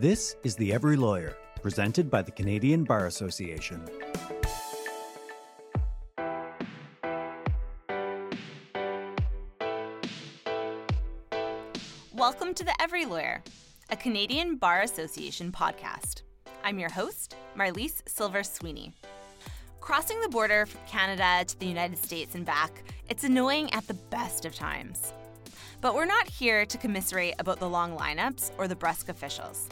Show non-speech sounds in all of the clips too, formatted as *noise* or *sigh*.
This is The Every Lawyer, presented by the Canadian Bar Association. Welcome to The Every Lawyer, a Canadian Bar Association podcast. I'm your host, Marlise Silver Sweeney. Crossing the border from Canada to the United States and back, it's annoying at the best of times. But we're not here to commiserate about the long lineups or the brusque officials.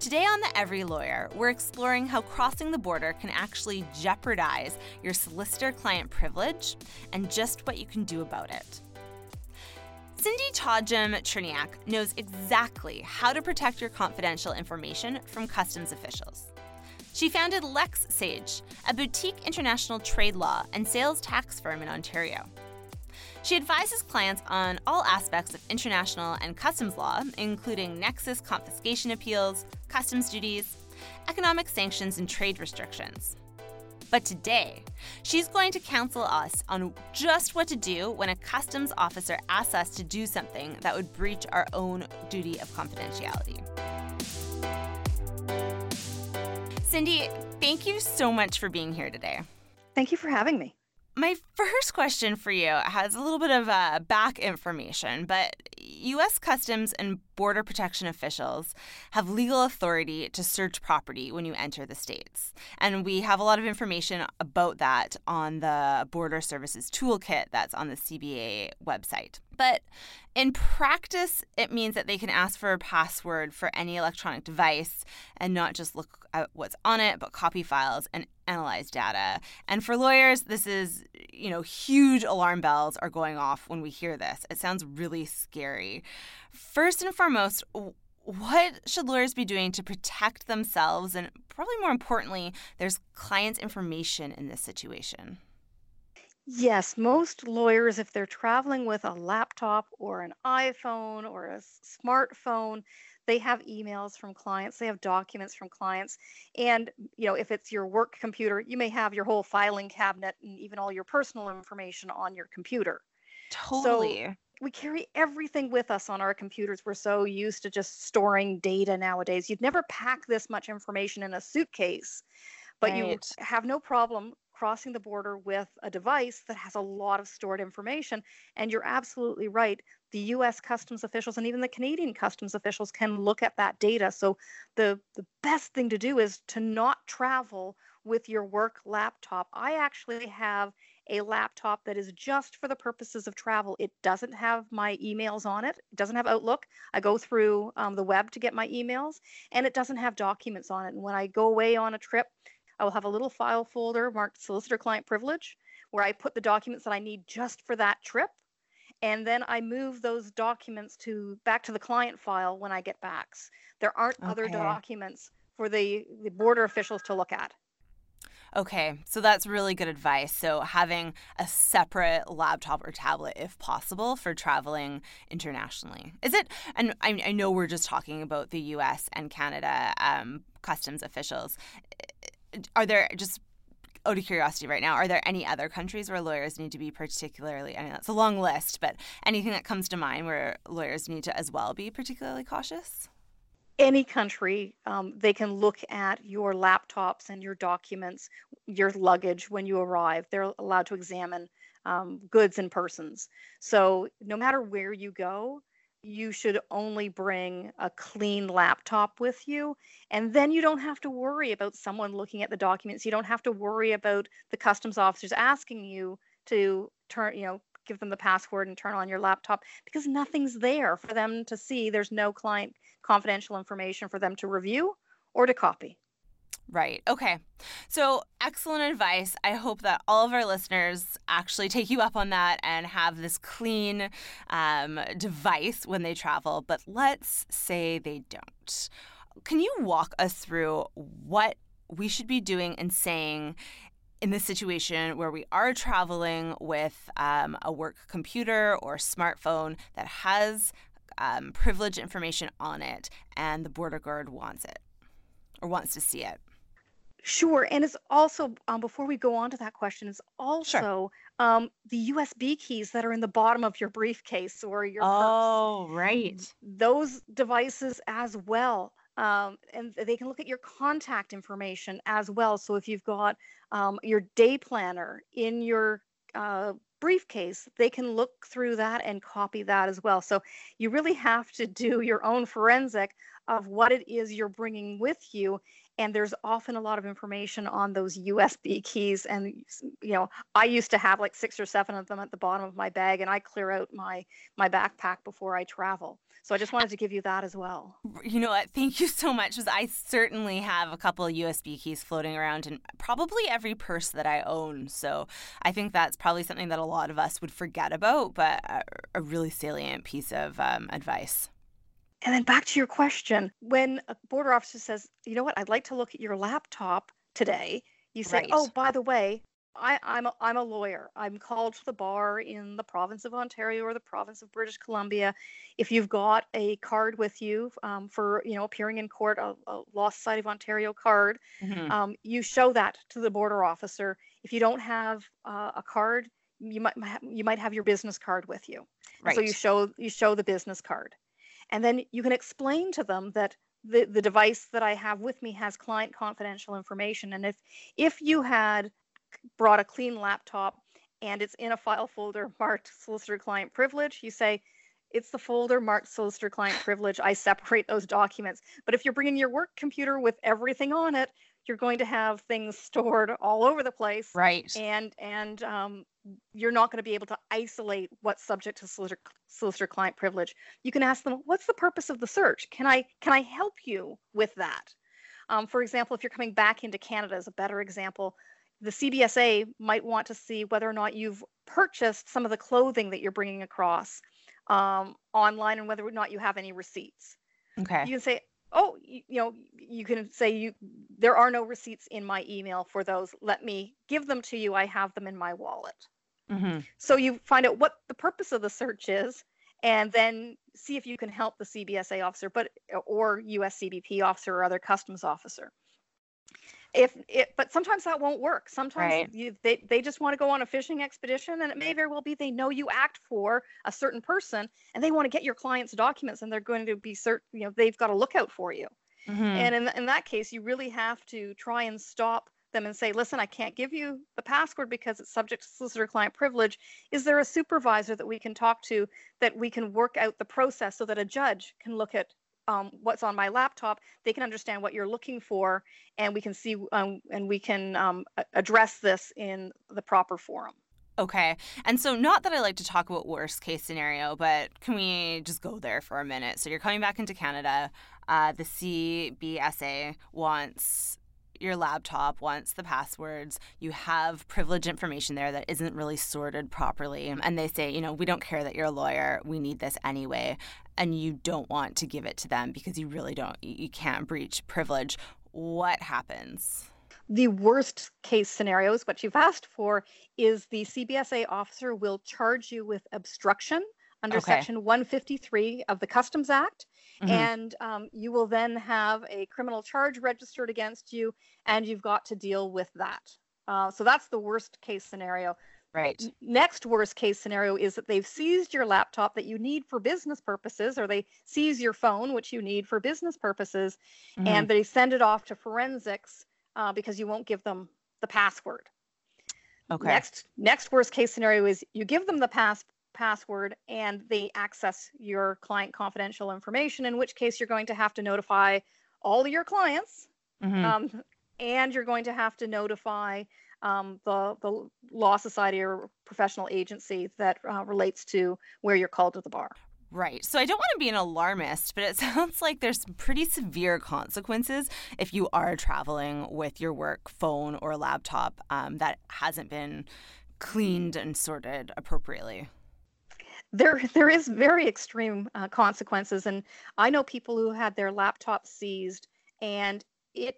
Today on The Every Lawyer, we're exploring how crossing the border can actually jeopardize your solicitor client privilege and just what you can do about it. Cyndee Todgham Cherniak knows exactly how to protect your confidential information from customs officials. She founded LexSage, a boutique international trade law and sales tax firm in Ontario. She advises clients on all aspects of international and customs law, including nexus confiscation appeals, customs duties, economic sanctions, and trade restrictions. But today, she's going to counsel us on just what to do when a customs officer asks us to do something that would breach our own duty of confidentiality. Cyndee, thank you so much for being here today. Thank you for having me. My first question for you has a little bit of uh, back information, but U.S. Customs and Border Protection officials have legal authority to search property when you enter the states. And we have a lot of information about that on the Border Services Toolkit that's on the CBA website. But in practice, it means that they can ask for a password for any electronic device and not just look at what's on it, but copy files and analyze data. And for lawyers, this is, you know, huge alarm bells are going off when we hear this. It sounds really scary. First and foremost, what should lawyers be doing to protect themselves and probably more importantly, there's clients' information in this situation? Yes, most lawyers, if they're traveling with a laptop or an iPhone or a smartphone, they have emails from clients, they have documents from clients. And, you know, if it's your work computer, you may have your whole filing cabinet and even all your personal information on your computer. Totally. So we carry everything with us on our computers. We're so used to just storing data nowadays. You'd never pack this much information in a suitcase, but right. you have no problem crossing the border with a device that has a lot of stored information. And you're absolutely right. The US customs officials and even the Canadian customs officials can look at that data. So the, the best thing to do is to not travel with your work laptop. I actually have a laptop that is just for the purposes of travel. It doesn't have my emails on it, it doesn't have Outlook. I go through um, the web to get my emails, and it doesn't have documents on it. And when I go away on a trip, I will have a little file folder marked solicitor client privilege where I put the documents that I need just for that trip. And then I move those documents to back to the client file when I get back. There aren't okay. other documents for the, the border officials to look at. Okay, so that's really good advice. So, having a separate laptop or tablet, if possible, for traveling internationally. Is it, and I, I know we're just talking about the US and Canada um, customs officials are there just out of curiosity right now, are there any other countries where lawyers need to be particularly, I mean, that's a long list, but anything that comes to mind where lawyers need to as well be particularly cautious? Any country, um, they can look at your laptops and your documents, your luggage when you arrive. They're allowed to examine um, goods and persons. So no matter where you go, you should only bring a clean laptop with you. And then you don't have to worry about someone looking at the documents. You don't have to worry about the customs officers asking you to turn, you know, give them the password and turn on your laptop because nothing's there for them to see. There's no client confidential information for them to review or to copy. Right. Okay. So, excellent advice. I hope that all of our listeners actually take you up on that and have this clean um, device when they travel. But let's say they don't. Can you walk us through what we should be doing and saying in this situation where we are traveling with um, a work computer or smartphone that has um, privileged information on it and the border guard wants it or wants to see it? Sure. And it's also, um, before we go on to that question, it's also um, the USB keys that are in the bottom of your briefcase or your purse. Oh, right. Those devices as well. Um, and they can look at your contact information as well. So if you've got um, your day planner in your uh, briefcase, they can look through that and copy that as well. So you really have to do your own forensic of what it is you're bringing with you and there's often a lot of information on those USB keys and you know I used to have like six or seven of them at the bottom of my bag and I clear out my my backpack before I travel. So I just wanted to give you that as well. You know what? Thank you so much. Because I certainly have a couple of USB keys floating around in probably every purse that I own. So I think that's probably something that a lot of us would forget about, but a, a really salient piece of um, advice. And then back to your question when a border officer says, you know what, I'd like to look at your laptop today, you say, right. oh, by the way, I, am a, I'm a lawyer. I'm called to the bar in the province of Ontario or the province of British Columbia. If you've got a card with you um, for you know appearing in court, a, a Law Society of Ontario card, mm-hmm. um, you show that to the border officer. If you don't have uh, a card, you might you might have your business card with you. Right. So you show you show the business card. And then you can explain to them that the, the device that I have with me has client confidential information. And if if you had brought a clean laptop and it's in a file folder *laughs* marked solicitor client privilege, you say, it's the folder marked solicitor client *sighs* privilege. I separate those documents. But if you're bringing your work computer with everything on it, you're going to have things *laughs* stored all over the place. Right. And and um, you're not going to be able to isolate what's subject to solicitor, solicitor client privilege. You can ask them what's the purpose of the search? Can i can i help you with that? Um, for example if you're coming back into canada as a better example the cbsa might want to see whether or not you've purchased some of the clothing that you're bringing across um, online and whether or not you have any receipts. Okay. You can say oh you, you, know you can say you there are no receipts in my email for those. Let me give them to you. I have them in my wallet. Mm-hmm. so you find out what the purpose of the search is and then see if you can help the cbsa officer but or uscbp officer or other customs officer if it but sometimes that won't work sometimes right. you, they, they just want to go on a fishing expedition and it may very well be they know you act for a certain person and they want to get your client's documents and they're going to be certain you know they've got to look out for you mm-hmm. and in, in that case you really have to try and stop them and say listen i can't give you the password because it's subject to solicitor client privilege is there a supervisor that we can talk to that we can work out the process so that a judge can look at um, what's on my laptop, they can understand what you're looking for, and we can see um, and we can um, address this in the proper forum. Okay. And so, not that I like to talk about worst case scenario, but can we just go there for a minute? So, you're coming back into Canada. Uh, the CBSA wants your laptop wants the passwords. You have privileged information there that isn't really sorted properly. And they say, you know, we don't care that you're a lawyer. We need this anyway. And you don't want to give it to them because you really don't, you can't breach privilege. What happens? The worst case scenarios, what you've asked for, is the CBSA officer will charge you with obstruction under okay. Section 153 of the Customs Act Mm-hmm. And um, you will then have a criminal charge registered against you, and you've got to deal with that. Uh, so that's the worst case scenario. Right. Next worst case scenario is that they've seized your laptop that you need for business purposes, or they seize your phone, which you need for business purposes, mm-hmm. and they send it off to forensics uh, because you won't give them the password. Okay. Next, next worst case scenario is you give them the pass password and they access your client confidential information, in which case you're going to have to notify all of your clients. Mm-hmm. Um, and you're going to have to notify um, the, the law society or professional agency that uh, relates to where you're called to the bar. Right. So I don't want to be an alarmist, but it *laughs* sounds like there's some pretty severe consequences if you are traveling with your work phone or laptop um, that hasn't been cleaned and sorted appropriately there there is very extreme uh, consequences and i know people who had their laptops seized and it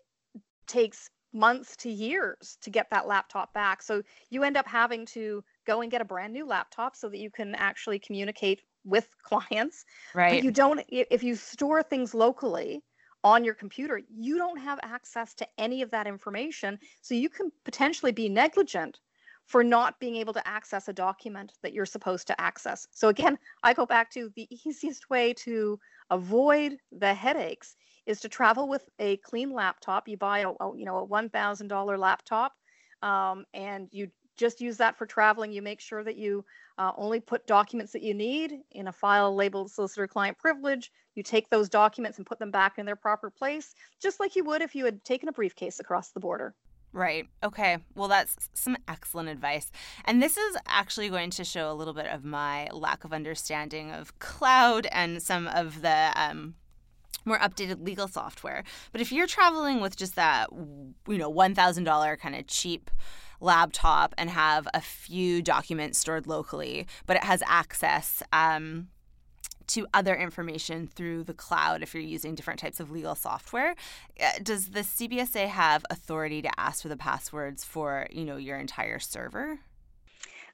takes months to years to get that laptop back. So you end up having to go and get a brand new laptop so that you can actually communicate with *laughs* clients. Right but you don't if you store things locally on your computer you don't have access to any of that information. So you can potentially be negligent for not being able to access a document that you're supposed to access. So again, I go back to the *laughs* easiest way to avoid the headaches is to travel with a clean laptop. You buy a, you know a $1,000 laptop, um, and you just use that for traveling. You make sure that you uh, only put documents that you need in a file labeled solicitor client privilege. You take those documents and put them back in their proper place, just like you would if you had taken a briefcase across the border. Right. Okay. Well, that's some excellent advice. And this is actually going to show a little bit of my lack of understanding of cloud and some of the um, more updated legal software. But if you're traveling with just that, you know, $1,000 kind of cheap laptop and have a few documents stored locally, but it has access um, to other information through the cloud if you're using different types of legal software. Uh, does the CBSA have authority to ask for the passwords for, you know, your entire server?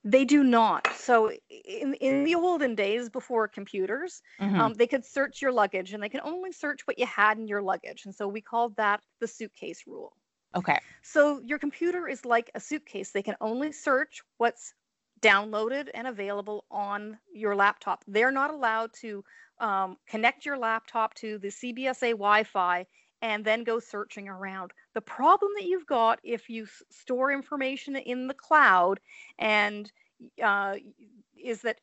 They do not. So in, in the olden days before computers, mm-hmm. um, they could search your luggage and they can only search what you had in your luggage. And so we called that the suitcase rule. Okay. So your computer is like a suitcase. They can only search what's downloaded and available on your laptop. They're not allowed to um, connect your laptop to the CBSA Wi Fi and then go searching around. The problem that you've got if you s- store information in the cloud and uh, is that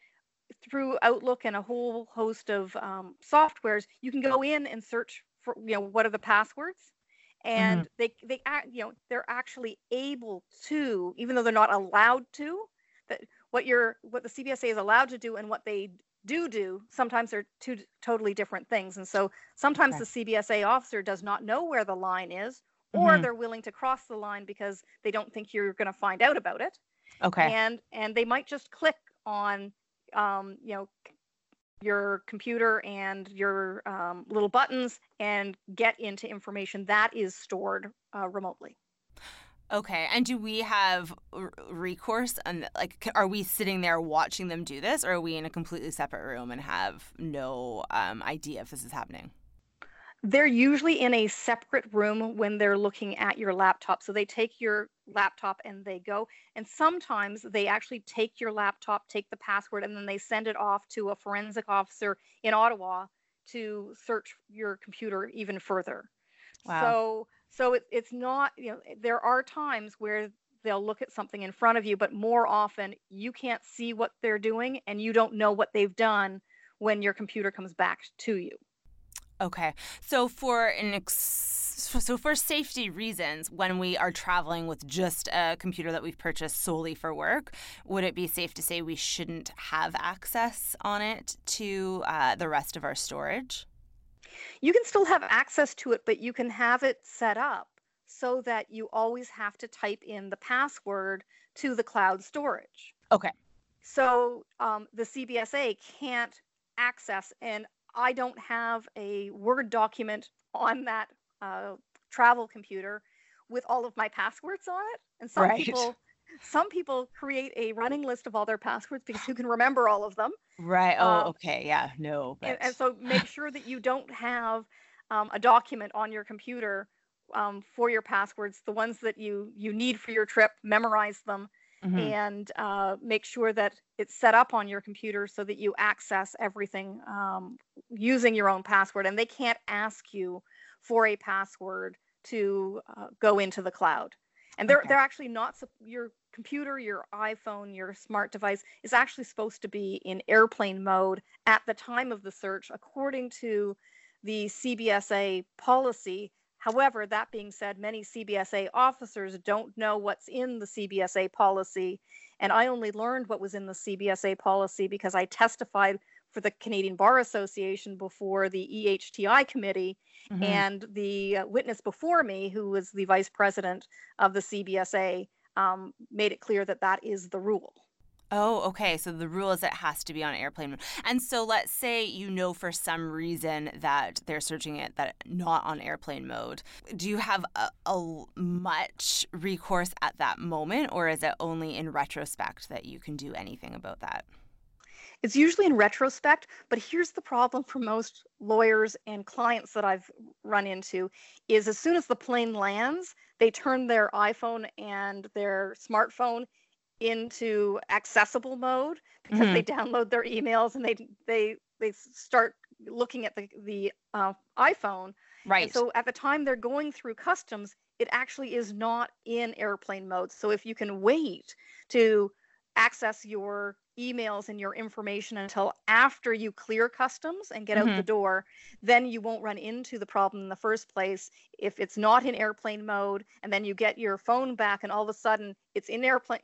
through Outlook and a whole host of um, softwares, you can go in and search for you know what are the passwords and mm-hmm. they they act you know they're actually able to even though they're not allowed to what you're what the CBSA is allowed to do and what they do do sometimes they're two totally different things and so sometimes okay. the CBSA officer does not know where the line is or mm-hmm. they're willing to cross the line because they don't think you're going to find out about it okay and and they might just click on um, you know your computer and your um, little buttons and get into information that is stored uh, remotely. Okay, and do we have r- recourse? And like, are we sitting there watching them do this, or are we in a completely separate room and have no um, idea if this is happening? they're usually in a separate room when they're looking at your laptop. So they take your laptop and they go. And sometimes they actually take your laptop, take the password, and then they send it off to a forensic officer in Ottawa to search your computer even further. Wow. So so it, it's not, you know, there are times where they'll look at something in front of you, but more often you can't see what they're doing and you don't know what they've done when your computer comes back to you. Okay. So for an ex- so for safety reasons, when we are traveling with just a computer that we've purchased solely for work, would it be safe to say we shouldn't have access on it to uh, the rest of our storage? You can still have access to it, but you can have it set up so that you always have to type in the password to the cloud storage. Okay. So um, the CBSA can't access, and I don't have a Word document on that uh, travel computer with all of my passwords on it. And some right. people some people create a running list of all their passwords because who can remember all of them. Right. Oh, um, okay. Yeah. No. And, and, so make *laughs* sure that you don't have um, a document on your computer um, for your passwords, the ones that you you need for your trip. Memorize them, mm-hmm. and uh, make sure that it's set up on your computer so that you access everything um, using your own password and they can't ask you for a password to uh, go into the cloud and they're okay. they're actually not your computer your iphone your smart device is actually supposed to be in airplane mode at the time of the search according to the cbsa policy However, that being said, many CBSA officers don't know what's in the CBSA policy. And I only learned what was in the CBSA policy because I testified for the Canadian Bar Association before the ETHI committee. Mm-hmm. And the witness before me, who was the vice president of the CBSA, um, made it clear that that is the rule. Oh, okay. So the rule is it has to be on airplane mode. And so let's say you know for some reason that they're searching it that not on airplane mode. Do you have a, a much recourse at that moment or is it only in retrospect that you can do anything about that? It's usually in retrospect, but here's the problem for most lawyers and clients that I've run into is as soon as the plane lands, they turn their iPhone and their smartphone into accessible mode because mm-hmm. they download their emails and they they they start looking at the the uh, iPhone. Right. And so at the time they're going through customs, it actually is not in airplane mode. So if you can wait to access your emails and your information until after you clear customs and get mm-hmm. out the door, then you won't run into the problem in the first place. If it's not in airplane mode and then you get your phone back and all of a sudden it's in airplane,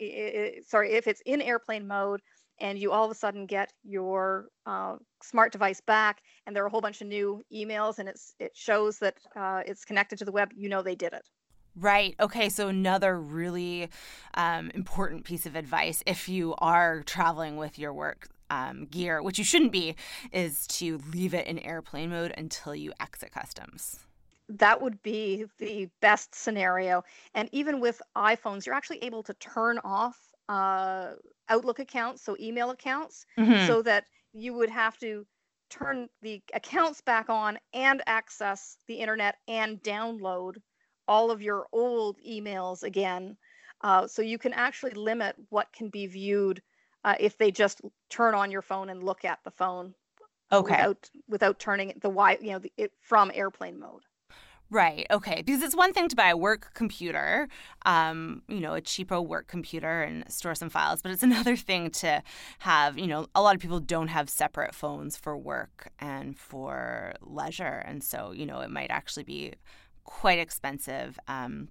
sorry, if it's in airplane mode and you all of a sudden get your uh, smart device back and there are a whole bunch of new emails and it's it shows that uh, it's connected to the web, you know they did it. Right. Okay. So, another really um, important piece of advice if you are traveling with your work um, gear, which you shouldn't be, is to leave it in airplane mode until you exit customs. That would be the best scenario. And even with iPhones, you're actually able to turn off uh, Outlook accounts, so email accounts, mm-hmm. so that you would have to turn the accounts back on and access the internet and download all of your old emails again. Uh, so you can actually limit what can be viewed uh, if they just turn on your phone and look at the phone. Okay. Without without turning the why you know the, it from airplane mode. Right. Okay. Because it's one thing to buy a work computer, um, you know, a cheapo work computer and store some files, but it's *laughs* another thing to have, you know, a lot of people don't have separate phones for work and for leisure. And so, you know, it might actually be quite expensive um,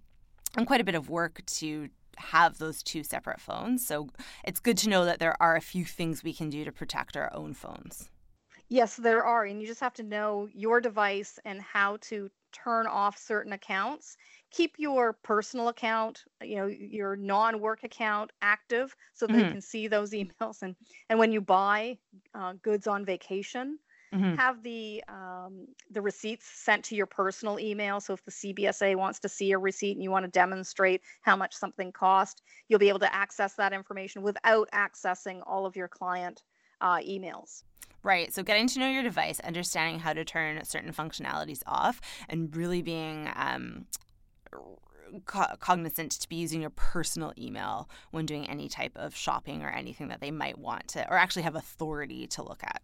and quite a bit of work to have those two separate phones. So it's good to know that there are a few things we can do to protect our own phones. Yes, there are. And you just have to know your device and how to turn off certain accounts. Keep your personal account, you know, your non-work account active so mm-hmm. they can see those *laughs* emails. And and when you buy uh, goods on vacation, mm-hmm. have the um, the receipts sent to your personal email. So if the CBSA wants to see a receipt and you want to demonstrate how much something cost, you'll be able to access that information without accessing all of your client uh, emails. Right. So getting to know your device, understanding how to turn certain functionalities off, and really being um, co- cognizant to be using your personal email when doing any type of shopping or anything that they might want to, or actually have authority to look at.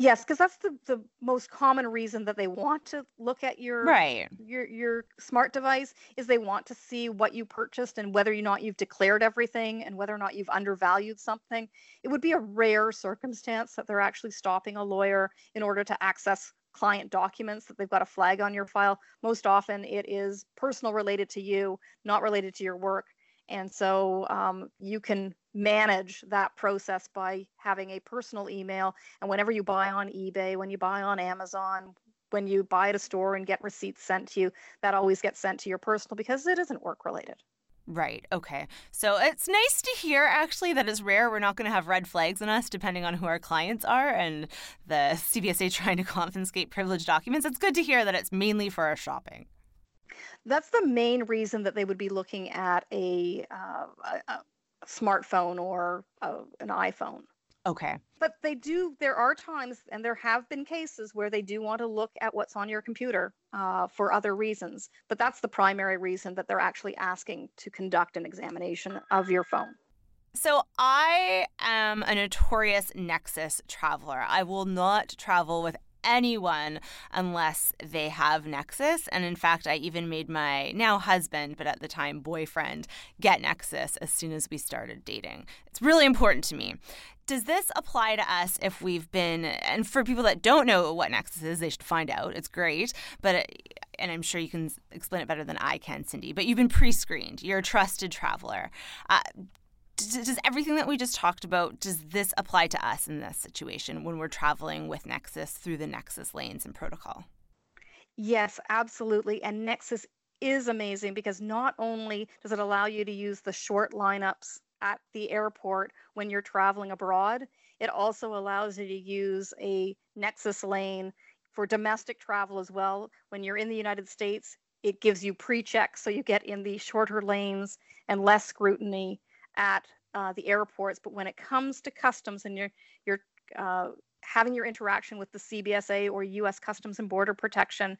Yes, because that's the, the most common reason that they want to look at your right your your smart device is they want to see what you purchased and whether or not you've declared everything and whether or not you've undervalued something. It would be a rare circumstance that they're actually stopping a lawyer in order to access client documents that they've got a flag on your file. Most often it is personal related to you, not related to your work. And so um, you can manage that process by having a personal email. And whenever you buy on eBay, when you buy on Amazon, when you buy at a store and get receipts sent to you, that always gets sent to your personal because it isn't work related. Right. Okay. So it's nice to hear actually that it's rare. We're not going to have red flags in us depending on who our clients are and the CBSA trying to *laughs* confiscate privileged documents. It's good to hear that it's mainly for our shopping. That's the main reason that they would be looking at a, uh, a, a smartphone or uh, an iPhone. Okay. But they do, there are times, and there have been cases where they do want to look at what's on your computer uh, for other reasons. But that's the primary reason that they're actually asking to conduct an examination of your phone. So, I am a notorious Nexus traveler. I will not travel with anyone unless they have Nexus. And in fact, I even made my now husband, but at the time boyfriend, get Nexus as soon as we started dating. It's really important to me. Does this apply to us if we've been, and for people that don't know what Nexus is, they should find out. It's great. But and I'm sure you can explain it better than I can, Cyndee, but you've been pre screened. You're a trusted traveler. Uh, does everything that we just talked about does this apply to us in this situation when we're traveling with nexus through the nexus lanes and protocol? Yes absolutely. And nexus is amazing because not only does it allow you to use the short lineups at the airport when you're traveling abroad it also allows you to use a nexus lane for domestic travel as well. When you're in the united states it gives you pre-check so you get in the shorter lanes and less scrutiny at uh, the airports, but when it comes to customs and you're you're uh, having your interaction with the CBSA or U.S. Customs and Border Protection,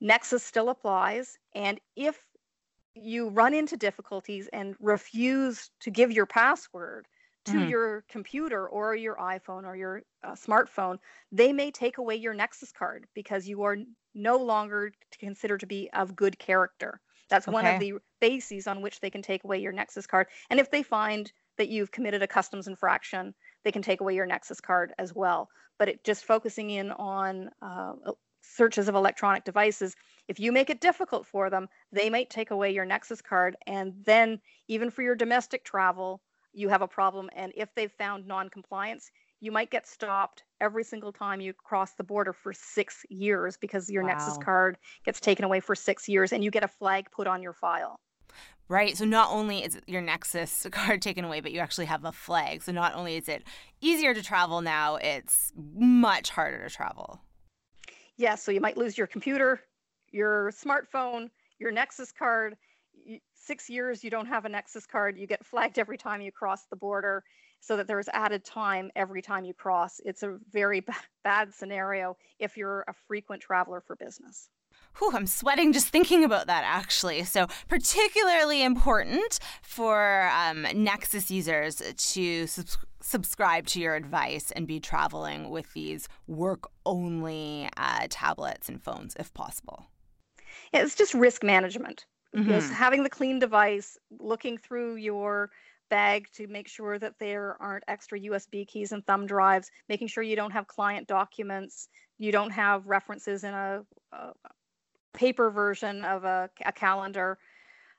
Nexus still applies. And if you run into difficulties and refuse to give your password to mm-hmm. your computer or your iPhone or your uh, smartphone, they may take away your Nexus card because you are no longer considered to be of good character. That's okay. one of the bases on which they can take away your Nexus card. And if they find that you've committed a customs infraction, they can take away your Nexus card as well. But it just focusing in on uh, searches of electronic devices, if you make it difficult for them, they might take away your Nexus card. And then, even for your domestic travel, you have a problem. And if they've found non-compliance, you might get stopped every single time you cross the border for six years because your wow. Nexus card gets taken away for six years and you get a flag put on your file. Right. So not only is your Nexus *laughs* card taken away, but you actually have a flag. So not only is it easier to travel now, it's much harder to travel. Yes. Yeah, so you might lose your computer, your smartphone, your Nexus card, six years you don't have a Nexus card, you get flagged every time you cross the border so that there's added time every time you cross. It's a very *laughs* b- bad scenario if you're a frequent traveler for business. Whew, I'm sweating just thinking about that actually. So, particularly important for um, Nexus users to sub- subscribe to your advice and be traveling with these work only uh, tablets and phones if possible. Yeah, it's just risk management. Mm-hmm. having the clean device, looking through your bag to make sure that there aren't extra USB keys and thumb drives, making sure you don't have client documents, you don't have references in a, a paper version of a, a calendar.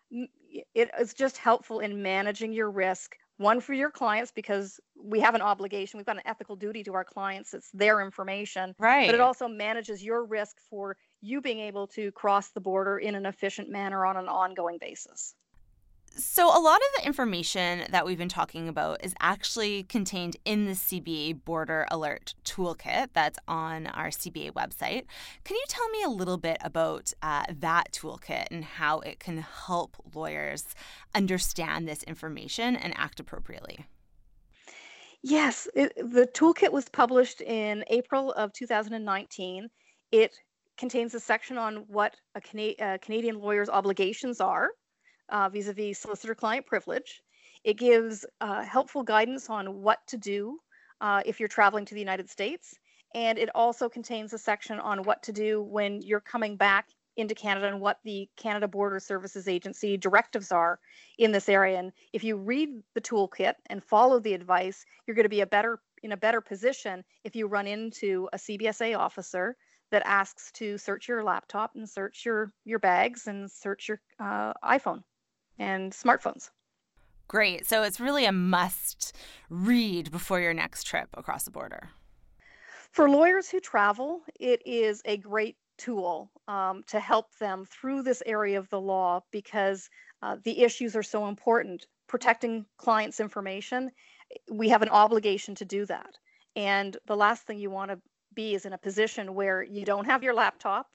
It is just helpful in managing your risk one for your clients because we have an obligation we've got an ethical duty to our clients it's their information. Right but it also manages your risk for you being able to cross the border in an efficient manner on an ongoing basis so, a lot of the information that we've been talking about is actually contained in the CBA Border Alert Toolkit that's on our CBA website. Can you tell me a little bit about uh, that toolkit and how it can help lawyers understand this information and act appropriately? Yes, it, the toolkit was published in April of 2019. It contains a section on what a Cana- uh, Canadian lawyer's obligations are uh, vis-a-vis solicitor-client privilege. It gives uh, helpful guidance on what to do uh, if you're traveling to the United States. And it also contains a section on what to do when you're coming back into Canada and what the Canada Border Services Agency directives are in this area. And if you read the toolkit and follow the advice, you're going to be a better in a better position if you run into a CBSA officer that asks to search your laptop and search your your bags and search your uh, iPhone and smartphones. Great. So it's really a must read before your next trip across the border. For lawyers who travel, it is a great tool um, to help them through this area of the law because uh, the issues are so important. Protecting clients' information, we have an obligation to do that. And the last thing you want to be is in a position where you don't have your laptop,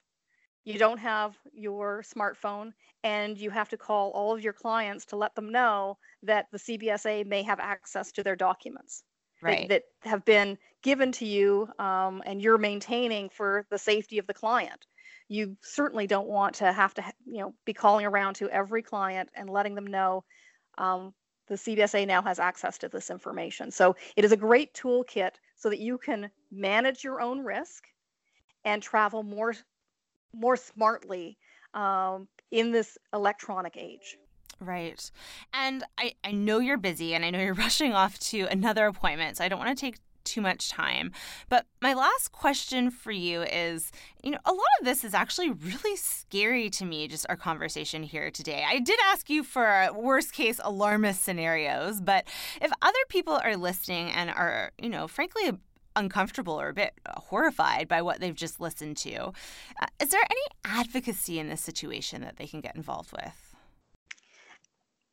you don't have your smartphone, and you have to call all of your clients to let them know that the CBSA may have access to their documents right. that, that have been given to you um, and you're maintaining for the safety of the client. You certainly don't want to have to, you know, be calling around to every client and letting them know um, the CBSA now has access to this information. So it is a great toolkit so that you can manage your own risk and travel more more smartly um, in this electronic age. Right. And I, I know you're busy and I know you're *laughs* rushing off to another appointment, so I don't want to take too much time. But my last question for you is you know, a lot of this is actually really scary to me, just our conversation here today. I did ask you for worst case alarmist scenarios, but if other people are listening and are, you know, frankly, uncomfortable or a bit horrified by what they've just listened to. Uh, is there any advocacy in this situation that they can get involved with?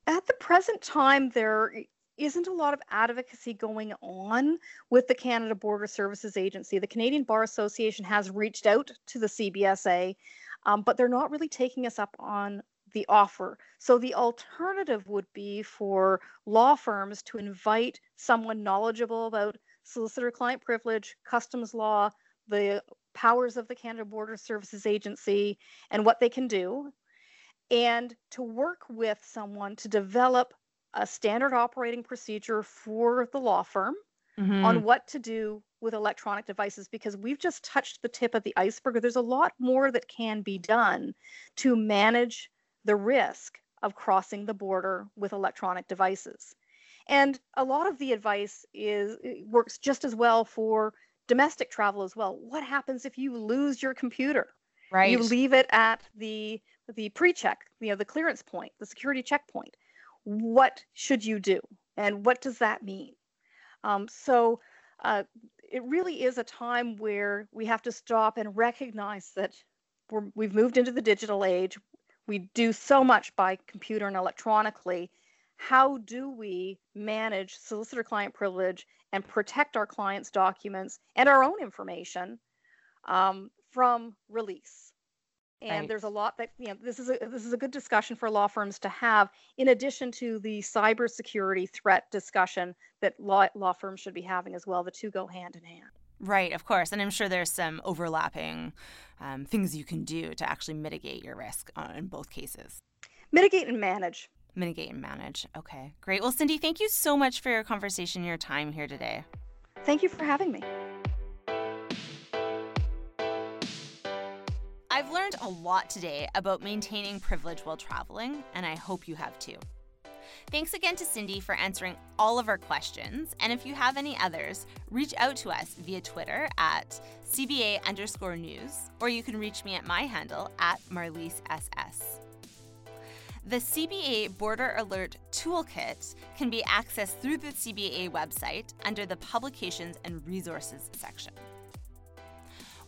At the present time, there isn't a lot of advocacy going on with the Canada Border Services Agency. The Canadian Bar Association has reached out to the CBSA, um, but they're not really taking us up on the offer. So the alternative would be for law firms to invite someone knowledgeable about solicitor client privilege, customs law, the powers of the Canada Border Services Agency, and what they can do, and to work with someone to develop a standard operating procedure for the law firm mm-hmm. on what to do with electronic devices because we've just touched the tip of the iceberg. There's a lot more that can be done to manage the risk of crossing the border with electronic devices. And a lot of the advice is works just as well for domestic travel as well. What happens if you lose your computer? Right. You leave it at the the pre-check, you know, the clearance point, the security checkpoint. What should you do? And what does that mean? Um, so uh, it really is a time where we have to stop and recognize that we have moved into the digital age. We do so much by computer and electronically. How do we manage solicitor client privilege and protect our clients' documents and our own information um, from release? and right. there's a lot that you know this is a this is a good discussion for law firms to have in addition to the cybersecurity threat discussion that law, law firms should be having as well the two go hand in hand right of course and i'm sure there's some overlapping um, things you can do to actually mitigate your risk uh, in both cases mitigate and manage mitigate and manage okay great well Cyndee thank you so much for your conversation your time here today thank you for having me I've learned a lot today about maintaining privilege while traveling, and I hope you have too. Thanks again to Cyndee for answering all of our questions. And if you have any others, reach out to us via Twitter at CBA underscore news, or you can reach me at my handle at Marlise SS. The CBA Border Alert Toolkit can be accessed through the CBA website under the Publications and Resources section.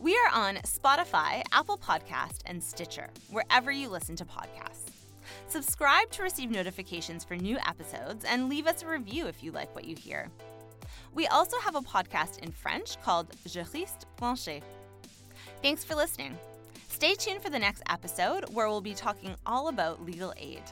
We are on Spotify, Apple Podcast, and Stitcher, wherever you listen to podcasts. Subscribe to receive notifications for new episodes and leave us a review if you like what you hear. We also have a podcast in French called Juriste branché. Thanks for listening. Stay tuned for the next episode where we'll be talking all about legal aid.